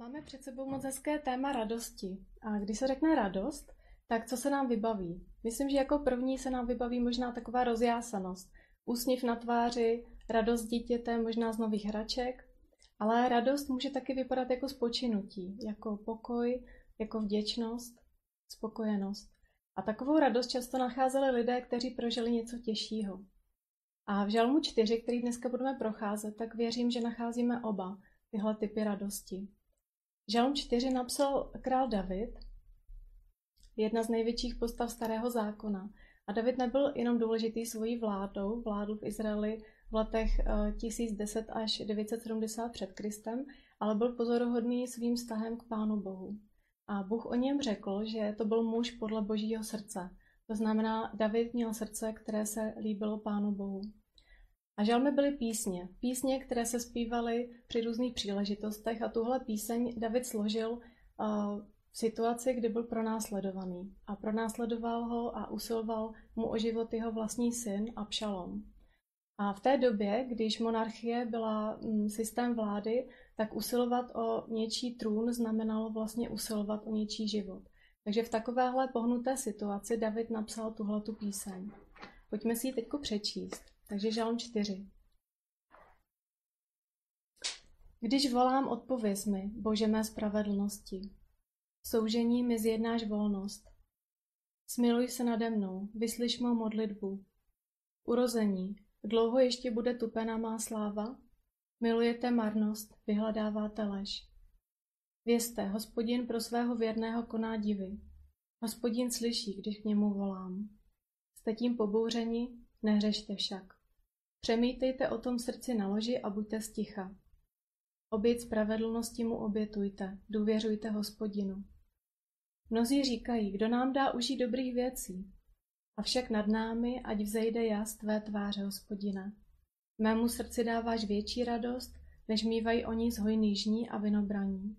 Máme před sebou moc hezké téma radosti. A když se řekne radost, tak co se nám vybaví? Myslím, že jako první se nám vybaví možná taková rozjásanost. Úsměv na tváři, radost dítěte, možná z nových hraček. Ale radost může taky vypadat jako spočinutí, jako pokoj, jako vděčnost, spokojenost. A takovou radost často nacházeli lidé, kteří prožili něco těžšího. A v Žalmu 4, který dneska budeme procházet, tak věřím, že nacházíme oba tyhle typy radosti. Žalm 4 napsal král David, jedna z největších postav starého zákona. A David nebyl jenom důležitý svojí vládou, vládl v Izraeli v letech 1010 eh, až 970 před Kristem, ale byl pozoruhodný svým vztahem k Pánu Bohu. A Bůh o něm řekl, že to byl muž podle božího srdce. To znamená, David měl srdce, které se líbilo Pánu Bohu. A žalmy byly písně. Písně, které se zpívaly při různých příležitostech a tuhle píseň David složil uh, v situaci, kdy byl pronásledovaný. A pronásledoval ho a usiloval mu o život jeho vlastní syn Abšalom. A v té době, když monarchie byla mm, systém vlády, tak usilovat o něčí trůn znamenalo vlastně usilovat o něčí život. Takže v takovéhle pohnuté situaci David napsal tuhle tu píseň. Pojďme si ji teď přečíst. Takže žalm 4. Když volám, odpověz mi, Bože mé spravedlnosti. Soužení mi zjednáš volnost. Smiluj se nade mnou, vyslyš mou modlitbu. Urození, dlouho ještě bude tupena má sláva? Milujete marnost, vyhledáváte lež. Vězte, hospodin pro svého věrného koná divy. Hospodin slyší, když k němu volám. Jste tím pobouřeni, nehřešte však. Přemítejte o tom srdci na loži a buďte sticha. Oběť spravedlnosti mu obětujte, důvěřujte hospodinu. Mnozí říkají, kdo nám dá užít dobrých věcí. Avšak nad námi, ať vzejde jas tvé tváře, hospodine. Mému srdci dáváš větší radost, než mývají oni z hojný žní a vinobraní.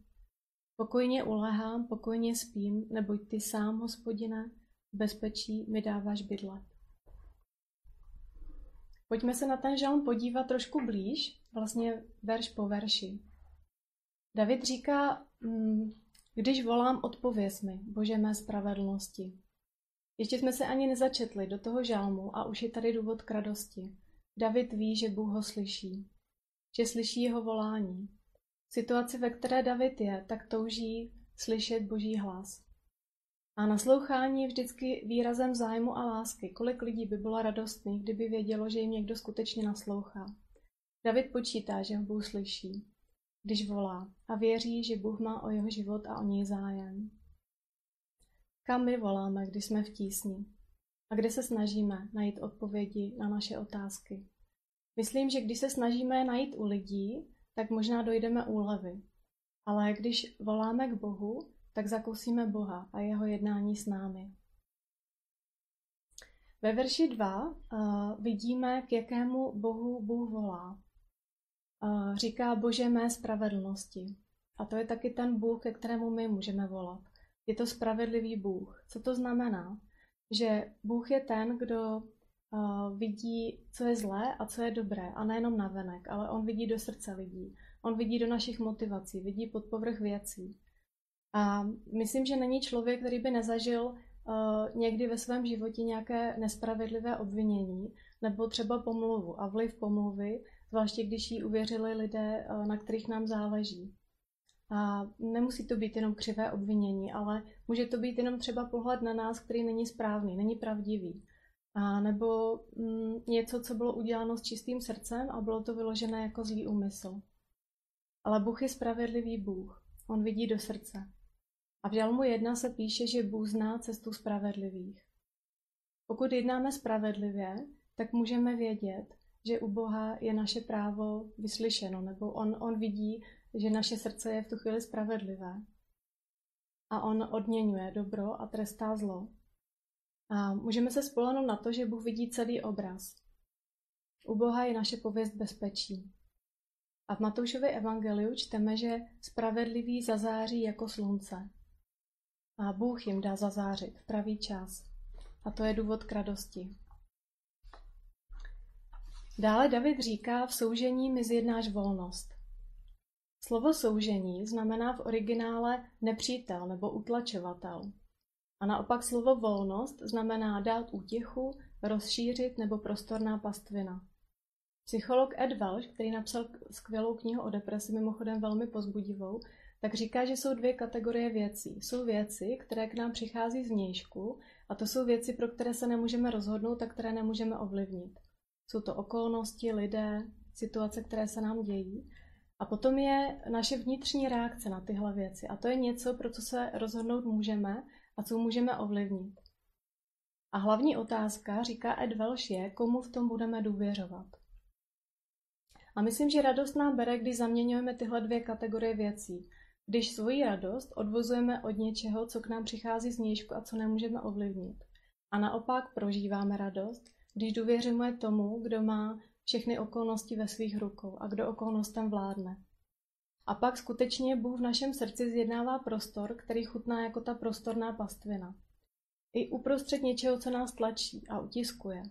Pokojně ulehám, pokojně spím, neboť ty sám, hospodine, v bezpečí mi dáváš bydlet. Pojďme se na ten žalm podívat trošku blíž, vlastně verš po verši. David říká, mm, když volám, odpověz mi, Bože mé spravedlnosti. Ještě jsme se ani nezačetli do toho žalmu a už je tady důvod k radosti. David ví, že Bůh ho slyší, že slyší jeho volání. V situaci, ve které David je, tak touží slyšet Boží hlas. A naslouchání je vždycky výrazem zájmu a lásky. Kolik lidí by bylo radostných, kdyby vědělo, že jim někdo skutečně naslouchá. David počítá, že ho Bůh slyší, když volá a věří, že Bůh má o jeho život a o něj zájem. Kam my voláme, když jsme v tísni? A kde se snažíme najít odpovědi na naše otázky? Myslím, že když se snažíme najít u lidí, tak možná dojdeme úlevy. Ale když voláme k Bohu, tak zakousíme Boha a jeho jednání s námi. Ve verši 2 uh, eh, vidíme, k jakému Bohu Bůh volá. Uh, říká Bože mé spravedlnosti. A to je taky ten Bůh, ke kterému my můžeme volat. Je to spravedlivý Bůh. Co to znamená? Že Bůh je ten, kdo uh, vidí, co je zlé a co je dobré. A nejenom na venek, ale on vidí do srdce lidí. On vidí do našich motivací, vidí pod povrch věcí. A myslím, že není člověk, který by nezažil uh, někdy ve svém životě nějaké nespravedlivé obvinění nebo třeba pomluvu a vliv pomluvy, zvláště když jí uvěřili lidé, uh, na kterých nám záleží. A nemusí to být jenom křivé obvinění, ale může to být jenom třeba pohled na nás, který není správný, není pravdivý. A nebo mm, něco, co bylo uděláno s čistým srdcem a bylo to vyložené jako zlý úmysl. Ale Bůh je spravedlivý Bůh. On vidí do srdce. A v Žalmu 1 se píše, že Bůh zná cestu spravedlivých. Pokud jednáme spravedlivě, tak můžeme vědět, že u Boha je naše právo vyslyšeno, nebo on, on vidí, že naše srdce je v tu chvíli spravedlivé. A on odměňuje dobro a trestá zlo. A můžeme se spolehnout na to, že Bůh vidí celý obraz. U Boha je naše pověst bezpečí. A v Matoušově evangeliu čteme, že spravedlivý zazáří jako slunce a Bůh jim dá zazářit v pravý čas. A to je důvod k radosti. Dále David říká, v soužení mi zjednáš volnost. Slovo soužení znamená v originále nepřítel nebo utlačovatel. A naopak slovo volnost znamená dát útěchu, rozšířit nebo prostorná pastvina. Psycholog Ed Welch, který napsal skvělou knihu o depresi, mimochodem velmi pozbudivou, tak říká, že jsou dvě kategorie věcí. Jsou věci, které k nám přichází z vnějšku a to jsou věci, pro které se nemůžeme rozhodnout a které nemůžeme ovlivnit. Jsou to okolnosti, lidé, situace, které se nám dějí. A potom je naše vnitřní reakce na tyhle věci. A to je něco, pro co se rozhodnout můžeme a co můžeme ovlivnit. A hlavní otázka, říká Ed Welsh, je, komu v tom budeme důvěřovat. A myslím, že radost nám bere, když zaměňujeme tyhle dvě kategorie věcí. Když svoji radost odvozujeme od něčeho, co k nám přichází z nížku a co nemůžeme ovlivnit. A naopak prožíváme radost, když důvěřujeme tomu, kdo má všechny okolnosti ve svých rukou a kdo okolnostem vládne. A pak skutečně Bůh v našem srdci zjednává prostor, který chutná jako ta prostorná pastvina. I uprostřed něčeho, co nás tlačí a utiskuje.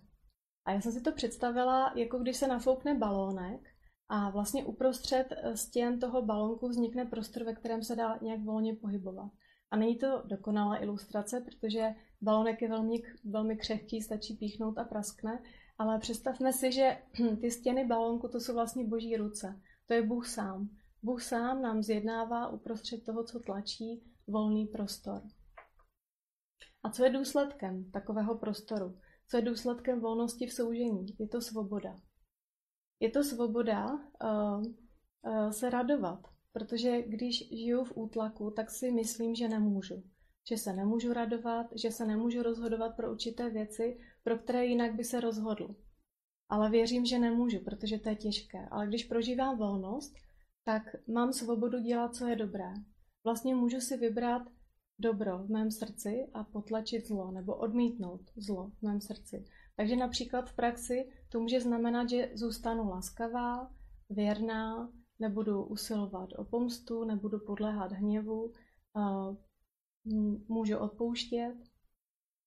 A já jsem si to představila, jako když se nafoukne balónek a vlastně uprostřed eh, stěn toho balonku vznikne prostor, ve kterém se dá nějak volně pohybovat. A není to dokonalá ilustrace, protože balonek je velmi, velmi křehký, stačí píchnout a praskne, ale představme si, že ty stěny balonku to jsou vlastně boží ruce. To je Bůh sám. Bůh sám nám zjednává uprostřed toho, co tlačí, volný prostor. A co je důsledkem takového prostoru? Co je důsledkem volnosti v soužení? Je to svoboda. Je to svoboda uh, uh, se radovat, protože když žiju v útlaku, tak si myslím, že nemůžu. Že se nemůžu radovat, že se nemůžu rozhodovat pro určité věci, pro které jinak by se rozhodl. Ale věřím, že nemůžu, protože to je těžké. Ale když prožívám volnost, tak mám svobodu dělat, co je dobré. Vlastně můžu si vybrat dobro v mém srdci a potlačit zlo, nebo odmítnout zlo v mém srdci. Takže například v praxi to může znamenat, že zůstanu laskavá, věrná, nebudu usilovat o pomstu, nebudu podléhat hněvu, můžu odpouštět.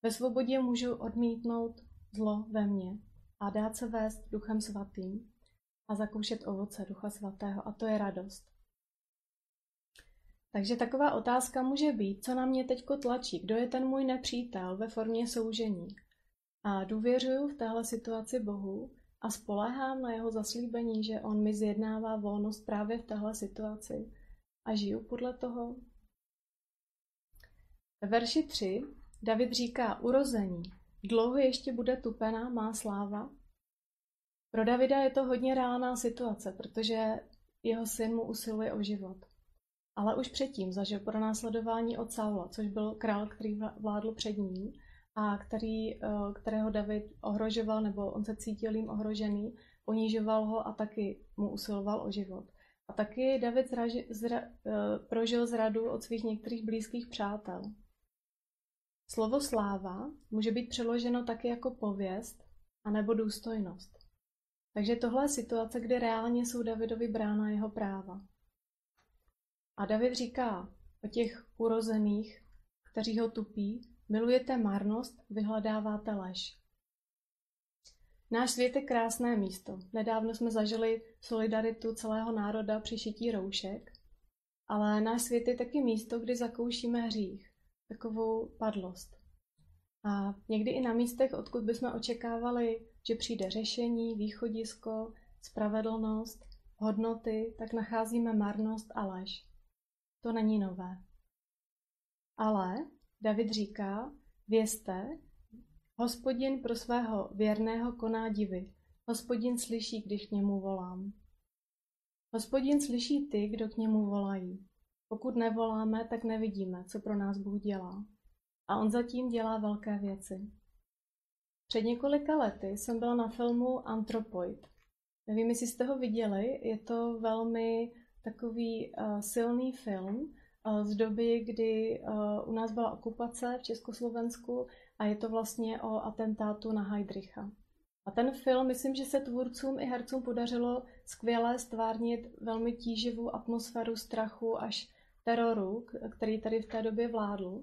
Ve svobodě můžu odmítnout zlo ve mně a dát se vést duchem svatým a zakoušet ovoce ducha svatého a to je radost. Takže taková otázka může být, co na mě teďko tlačí, kdo je ten můj nepřítel ve formě soužení. A důvěřuju v téhle situaci Bohu a spoléhám na jeho zaslíbení, že on mi zjednává volnost právě v téhle situaci a žiju podle toho. Ve verši 3 David říká urození. Dlouho ještě bude tupena má sláva? Pro Davida je to hodně reálná situace, protože jeho syn mu usiluje o život. Ale už předtím zažil pronásledování od Saula, což byl král, který vládl před ním a který, eh, kterého David ohrožoval, nebo on se cítil jim ohrožený, ponížoval ho a taky mu usiloval o život. A taky David zraži, zra, uh, prožil zradu od svých některých blízkých přátel. Slovo sláva může být přeloženo taky jako pověst anebo důstojnost. Takže tohle je situace, kde reálně jsou Davidovi brána jeho práva. A David říká o těch urozených, kteří ho tupí, milujete marnost, vyhledáváte lež. Náš svět je krásné místo. Nedávno jsme zažili solidaritu celého národa při šití roušek, ale náš svět je taky místo, kdy zakoušíme hřích, takovou padlost. A někdy i na místech, odkud bychom očekávali, že přijde řešení, východisko, spravedlnost, hodnoty, tak nacházíme marnost a lež. To není nové. Ale David říká, vězte, hospodin pro svého věrného koná divy. Hospodin slyší, když k němu volám. Hospodin slyší ty, kdo k němu volají. Pokud nevoláme, tak nevidíme, co pro nás Bůh dělá. A on zatím dělá velké věci. Před několika lety jsem byla na filmu Anthropoid. Nevím, jestli jste ho viděli, je to velmi takový uh, silný film z doby, kdy uh, u nás byla okupace v Československu a je to vlastně o atentátu na Heidricha. A ten film, myslím, že se tvůrcům i hercům podařilo skvěle stvárnit velmi tíživou atmosféru strachu až teroru, který tady v té době vládl.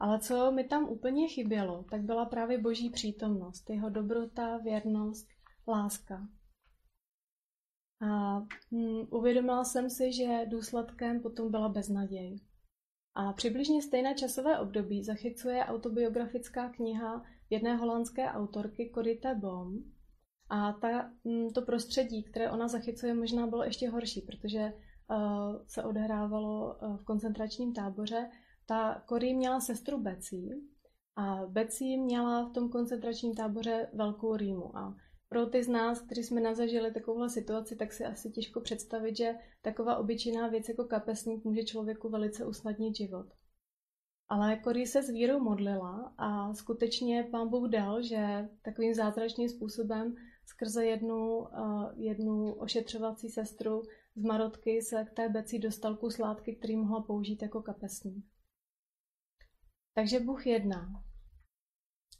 Ale co mi tam úplně chybělo, tak byla právě boží přítomnost, jeho dobrota, věrnost, láska. A hm, uvědomila jsem si, že důsledkem potom byla beznaděj. A přibližně stejné časové období zachycuje autobiografická kniha jedné holandské autorky Corita Bohm. A ta, hm, to prostředí, které ona zachycuje, možná bylo ještě horší, protože uh, se odehrávalo uh, v koncentračním táboře. Ta Cory měla sestru Becí a Becí měla v tom koncentračním táboře velkou rýmu. A pro ty z nás, kteří jsme nazažili takovouhle situaci, tak si asi těžko představit, že taková obyčejná věc jako kapesník může člověku velice usnadnit život. Ale Kory se s vírou modlila a skutečně pán Bůh dal, že takovým zázračným způsobem skrze jednu, uh, jednu ošetřovací sestru z Marotky se k té beci dostal kus látky, který mohla použít jako kapesník. Takže Bůh jedná.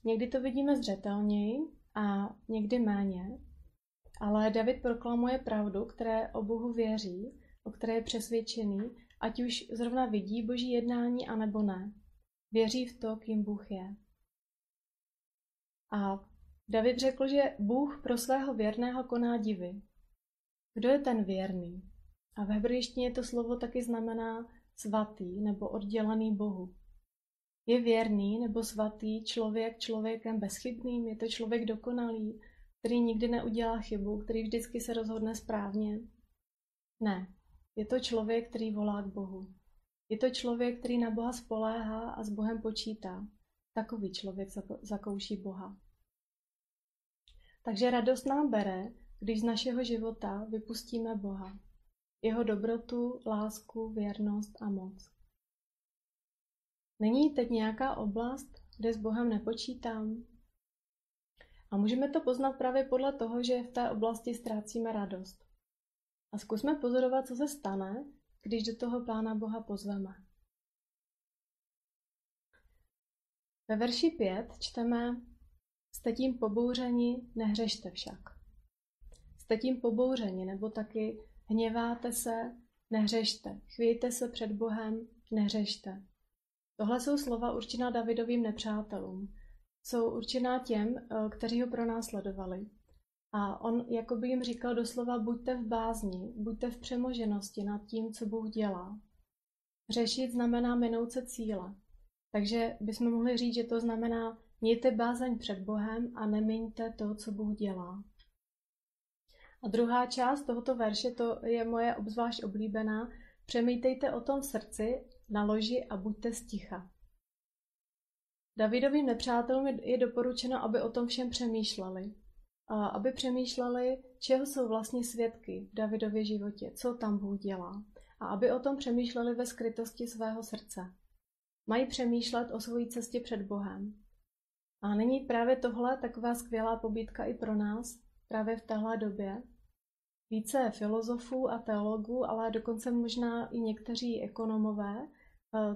Někdy to vidíme zřetelněji a někdy méně, ale David proklamuje pravdu, které o Bohu věří, o které je přesvědčený, ať už zrovna vidí boží jednání, anebo ne. Věří v to, kým Bůh je. A David řekl, že Bůh pro svého věrného koná divy. Kdo je ten věrný? A v hebrejštině to slovo taky znamená svatý nebo oddělený Bohu. Je věrný nebo svatý člověk člověkem bezchybným? Je to člověk dokonalý, který nikdy neudělá chybu, který vždycky se rozhodne správně? Ne, je to člověk, který volá k Bohu. Je to člověk, který na Boha spoléhá a s Bohem počítá. Takový člověk zakouší Boha. Takže radost nám bere, když z našeho života vypustíme Boha. Jeho dobrotu, lásku, věrnost a moc. Není teď nějaká oblast, kde s Bohem nepočítám? A můžeme to poznat právě podle toho, že v té oblasti ztrácíme radost. A zkusme pozorovat, co se stane, když do toho Pána Boha pozveme. Ve verši 5 čteme Jste tím pobouřeni, nehřešte však. Jste tím pobouřeni, nebo taky hněváte se, nehřešte. Chvějte se před Bohem, nehřešte. Tohle jsou slova určená Davidovým nepřátelům. Jsou určená těm, eh, kteří ho pronásledovali. A on jakoby jim říkal doslova, buďte v bázni, buďte v přemoženosti nad tím, co Bůh dělá. Řešit znamená minout se cíle. Takže bychom mohli říct, že to znamená, mějte bázeň před Bohem a nemiňte to, co Bůh dělá. A druhá část tohoto verše, to je moje obzvlášť oblíbená, přemýtejte o tom v srdci na loži a buďte sticha. Davidovým nepřátelům je doporučeno, aby o tom všem přemýšleli. A aby přemýšleli, čeho jsou vlastně svědky v Davidově životě, co tam Bůh dělá. A aby o tom přemýšleli ve skrytosti svého srdce. Mají přemýšlet o své cestě před Bohem. A není právě tohle taková skvělá pobídka i pro nás, právě v téhle době, více filozofů a teologů, ale dokonce možná i někteří ekonomové,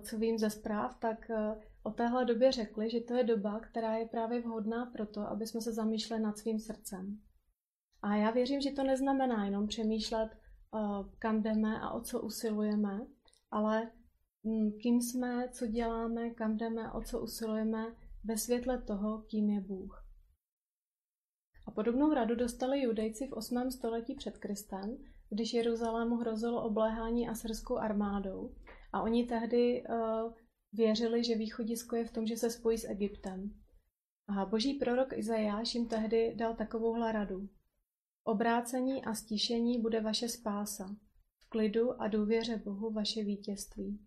co vím ze zpráv, tak eh, o téhle době řekli, že to je doba, která je právě vhodná pro to, aby jsme se zamýšleli nad svým srdcem. A já věřím, že to neznamená jenom přemýšlet, eh, kam jdeme a o co usilujeme, ale hm, kým jsme, co děláme, kam jdeme, o co usilujeme ve světle toho, kým je Bůh. A podobnou radu dostali judejci v 8. století před Kristem, když Jeruzalému hrozilo obléhání asyrskou armádou. A oni tehdy uh, věřili, že východisko je v tom, že se spojí s Egyptem. A boží prorok Izajáš jim tehdy dal takovouhle radu. Obrácení a stišení bude vaše spása. V klidu a důvěře Bohu vaše vítězství.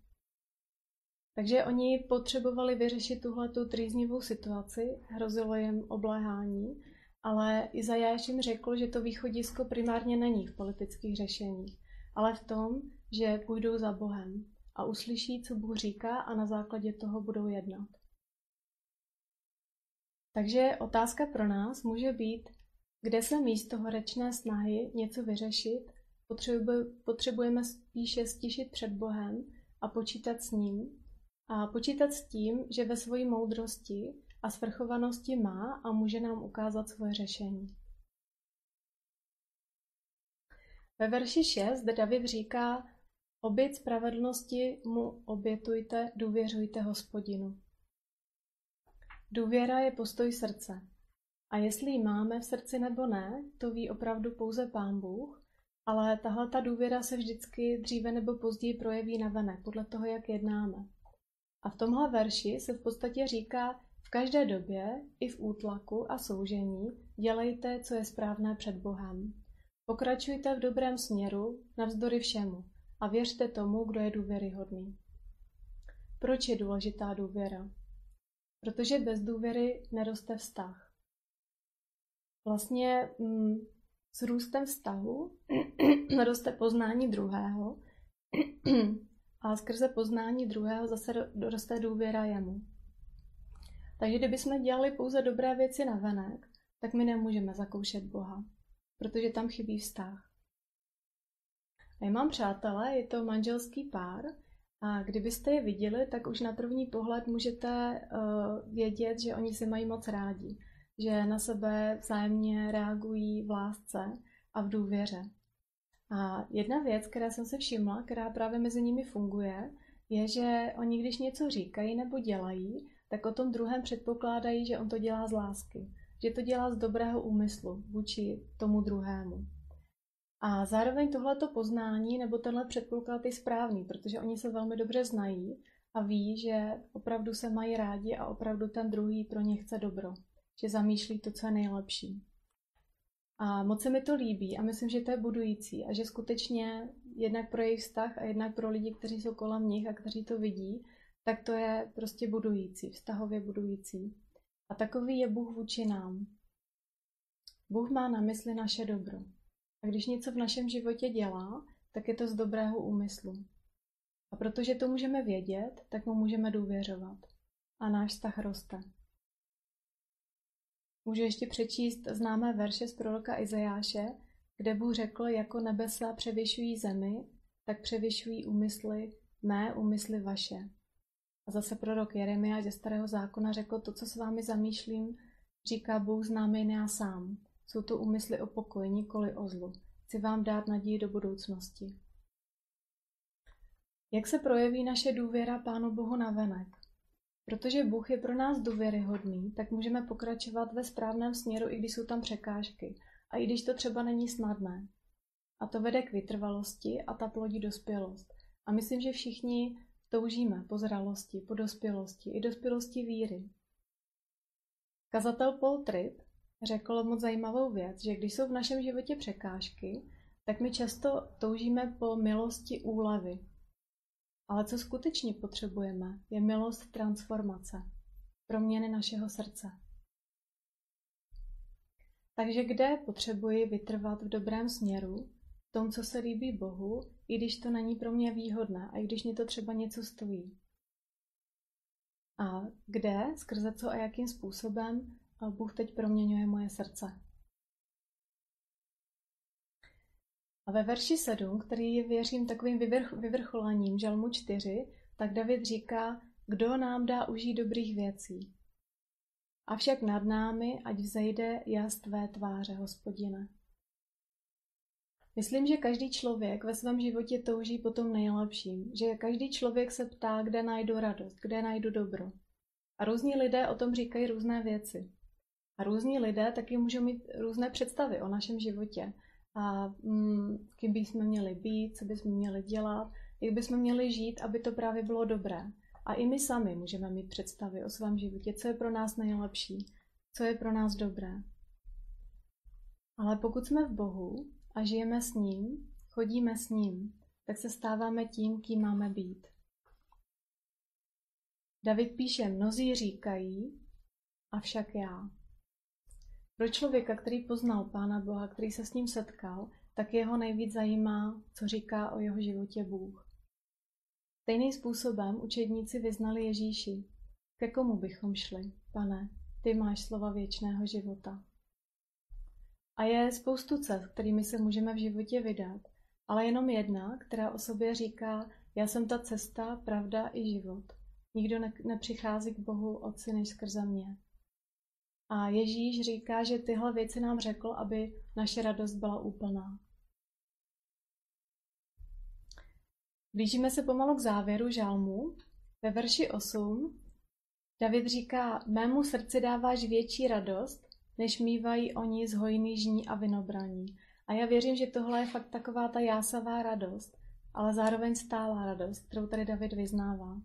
Takže oni potřebovali vyřešit tuhletu trýznivou situaci, hrozilo jim obléhání ale Izajáš jim řekl, že to východisko primárně není v politických řešeních, ale v tom, že půjdou za Bohem a uslyší, co Bůh říká a na základě toho budou jednat. Takže otázka pro nás může být, kde se místo horečné snahy něco vyřešit, potřebujeme spíše stišit před Bohem a počítat s ním a počítat s tím, že ve své moudrosti a svrchovanosti má a může nám ukázat svoje řešení. Ve verši 6 David říká, obět spravedlnosti mu obětujte, důvěřujte hospodinu. Důvěra je postoj srdce. A jestli ji máme v srdci nebo ne, to ví opravdu pouze Pán Bůh, ale tahle ta důvěra se vždycky dříve nebo později projeví na venek, podle toho, jak jednáme. A v tomhle verši se v podstatě říká, v každé době, i v útlaku a soužení, dělejte, co je správné před Bohem. Pokračujte v dobrém směru, navzdory všemu, a věřte tomu, kdo je důvěryhodný. Proč je důležitá důvěra? Protože bez důvěry neroste vztah. Vlastně mm, s růstem vztahu roste poznání druhého a skrze poznání druhého zase roste důvěra jemu. Takže kdybychom dělali pouze dobré věci na venek, tak my nemůžeme zakoušet Boha, protože tam chybí vztah. Mám přátelé, je to manželský pár a kdybyste je viděli, tak už na první pohled můžete uh, vědět, že oni se mají moc rádi, že na sebe vzájemně reagují v lásce a v důvěře. A jedna věc, která jsem se všimla, která právě mezi nimi funguje, je, že oni když něco říkají nebo dělají, tak o tom druhém předpokládají, že on to dělá z lásky, že to dělá z dobrého úmyslu vůči tomu druhému. A zároveň tohleto poznání nebo tenhle předpoklad je správný, protože oni se velmi dobře znají a ví, že opravdu se mají rádi a opravdu ten druhý pro ně chce dobro, že zamýšlí to, co je nejlepší. A moc se mi to líbí a myslím, že to je budující a že skutečně jednak pro jejich vztah a jednak pro lidi, kteří jsou kolem nich a kteří to vidí, tak to je prostě budující, vztahově budující. A takový je Bůh vůči nám. Bůh má na mysli naše dobro. A když něco v našem životě dělá, tak je to z dobrého úmyslu. A protože to můžeme vědět, tak mu můžeme důvěřovat. A náš vztah roste. Můžu ještě přečíst známé verše z proroka Izajáše, kde Bůh řekl, jako nebesa převyšují zemi, tak převyšují úmysly mé, úmysly vaše. A zase prorok Jeremiáš ze starého zákona řekl, to, co s vámi zamýšlím, říká Bůh známý já sám. Jsou to úmysly o pokoji, nikoli o zlu. Chci vám dát naději do budoucnosti. Jak se projeví naše důvěra Pánu Bohu na venek? Protože Bůh je pro nás důvěryhodný, tak můžeme pokračovat ve správném směru, i když jsou tam překážky. A i když to třeba není snadné. A to vede k vytrvalosti a ta plodí dospělost. A myslím, že všichni toužíme po zralosti, po dospělosti i dospělosti víry. Kazatel Paul Tripp řekl moc zajímavou věc, že když jsou v našem životě překážky, tak my často toužíme po milosti úlevy. Ale co skutečně potřebujeme, je milost transformace, proměny našeho srdce. Takže kde potřebuji vytrvat v dobrém směru, v tom, co se líbí Bohu, i když to není pro mě výhodné a i když mě to třeba něco stojí. A kde, skrze co a jakým způsobem Bůh teď proměňuje moje srdce. A ve verši 7, který je, věřím, takovým vyvrch, vyvrcholením žalmu 4, tak David říká, kdo nám dá užít dobrých věcí. Avšak nad námi, ať vzejde jas tvé tváře, hospodine. Myslím, že každý člověk ve svém životě touží po tom nejlepším, že každý člověk se ptá, kde najdu radost, kde najdu dobro. A různí lidé o tom říkají různé věci. A různí lidé taky můžou mít různé představy o našem životě. A mm, kým bychom měli být, co bychom měli dělat, jak bychom měli žít, aby to právě bylo dobré. A i my sami můžeme mít představy o svém životě, co je pro nás nejlepší, co je pro nás dobré. Ale pokud jsme v Bohu a žijeme s ním, chodíme s ním, tak se stáváme tím, kým máme být. David píše, mnozí říkají, avšak já. Pro člověka, který poznal Pána Boha, který se s ním setkal, tak jeho nejvíc zajímá, co říká o jeho životě Bůh. Stejným způsobem učedníci vyznali Ježíši. Ke komu bychom šli, pane, ty máš slova věčného života. A je spoustu cest, kterými se můžeme v životě vydat, ale jenom jedna, která o sobě říká, já jsem ta cesta, pravda i život. Nikdo ne- nepřichází k Bohu Otci než skrze mě. A Ježíš říká, že tyhle věci nám řekl, aby naše radost byla úplná. Blížíme se pomalu k závěru žálmu. Ve verši 8 David říká, mému srdci dáváš větší radost, než mývají oni z hojný žní a vinobraní. A já věřím, že tohle je fakt taková ta jásavá radost, ale zároveň stálá radost, kterou tady David vyznává.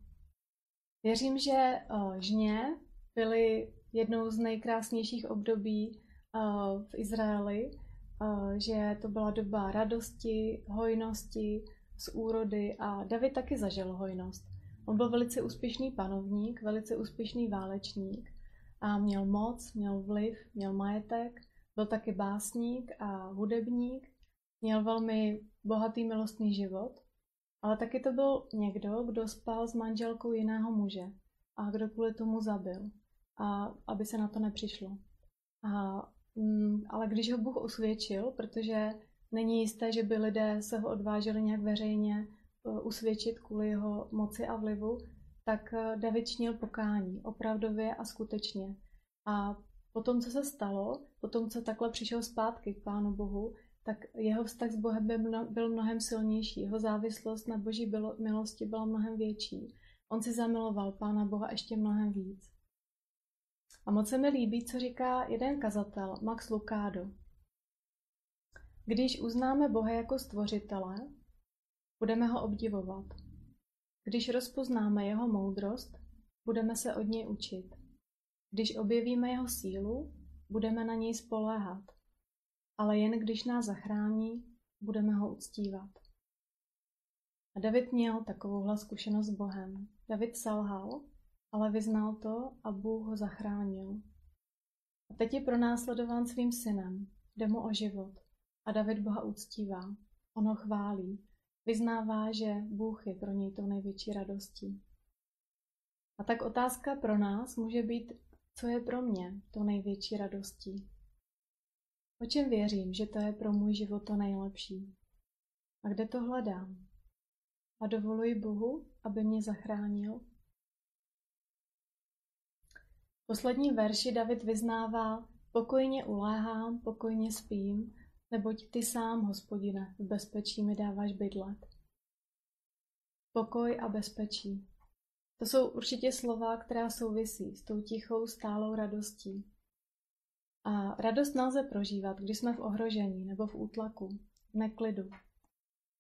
Věřím, že uh, žně byly jednou z nejkrásnějších období uh, v Izraeli, uh, že to byla doba radosti, hojnosti, z úrody a David taky zažil hojnost. On byl velice úspěšný panovník, velice úspěšný válečník a měl moc, měl vliv, měl majetek, byl taky básník a hudebník, měl velmi bohatý milostný život, ale taky to byl někdo, kdo spal s manželkou jiného muže a kdo kvůli tomu zabil, a aby se na to nepřišlo. A, mm, ale když ho Bůh usvědčil, protože není jisté, že by lidé se ho odvážili nějak veřejně uh, usvědčit kvůli jeho moci a vlivu, tak uh, David činil pokání, opravdově a skutečně. A potom, co se stalo, potom, co takhle přišel zpátky k Pánu Bohu, tak jeho vztah s Bohem byl mnohem silnější, jeho závislost na Boží milosti byla mnohem větší. On si zamiloval Pána Boha ještě mnohem víc. A moc se mi líbí, co říká jeden kazatel, Max Lucado. Když uznáme Boha jako stvořitele, budeme ho obdivovat. Když rozpoznáme jeho moudrost, budeme se od něj učit. Když objevíme jeho sílu, budeme na něj spoléhat. Ale jen když nás zachrání, budeme ho uctívat. A David měl takovouhle zkušenost s Bohem. David selhal, ale vyznal to a Bůh ho zachránil. A teď je pronásledován svým synem, jde mu o život. A David Boha uctívá, on ho chválí, vyznává, že Bůh je pro něj tou největší radostí. A tak otázka pro nás může být, co je pro mě to největší radostí. O čem věřím, že to je pro můj život to nejlepší? A kde to hledám? A dovoluji Bohu, aby mě zachránil? V poslední verši David vyznává, pokojně uléhám, pokojně spím, neboť ty sám, hospodine, v bezpečí mi dáváš bydlet. Pokoj a bezpečí. To jsou určitě slova, která souvisí s tou tichou, stálou radostí. A radost nelze prožívat, když jsme v ohrožení nebo v útlaku, v neklidu.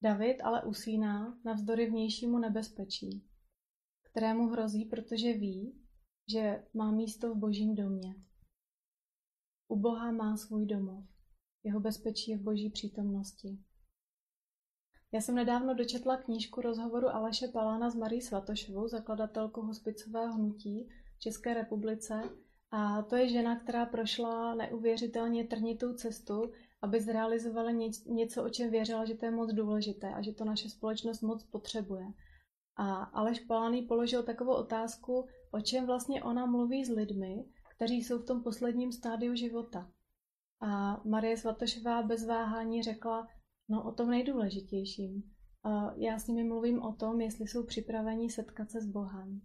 David ale usíná navzdory vnějšímu nebezpečí, kterému hrozí, protože ví, že má místo v božím domě. U Boha má svůj domov. Jeho bezpečí je v boží přítomnosti. Já jsem nedávno dočetla knížku rozhovoru Aleše Palána s Marí Svatošovou, zakladatelkou hospicového hnutí v České republice. A to je žena, která prošla neuvěřitelně trnitou cestu, aby zrealizovala něco, o čem věřila, že to je moc důležité a že to naše společnost moc potřebuje. A Aleš Palán položil takovou otázku, o čem vlastně ona mluví s lidmi, kteří jsou v tom posledním stádiu života. A Marie Svatošová bez váhání řekla, no o tom nejdůležitějším. Já s nimi mluvím o tom, jestli jsou připraveni setkat se s Bohem.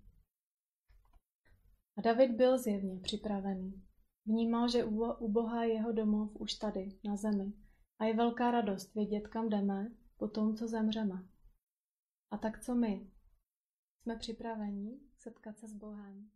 A David byl zjevně připravený. Vnímal, že u Boha je jeho domov už tady, na zemi. A je velká radost vědět, kam jdeme po tom, co zemřeme. A tak co my? Jsme připraveni setkat se s Bohem.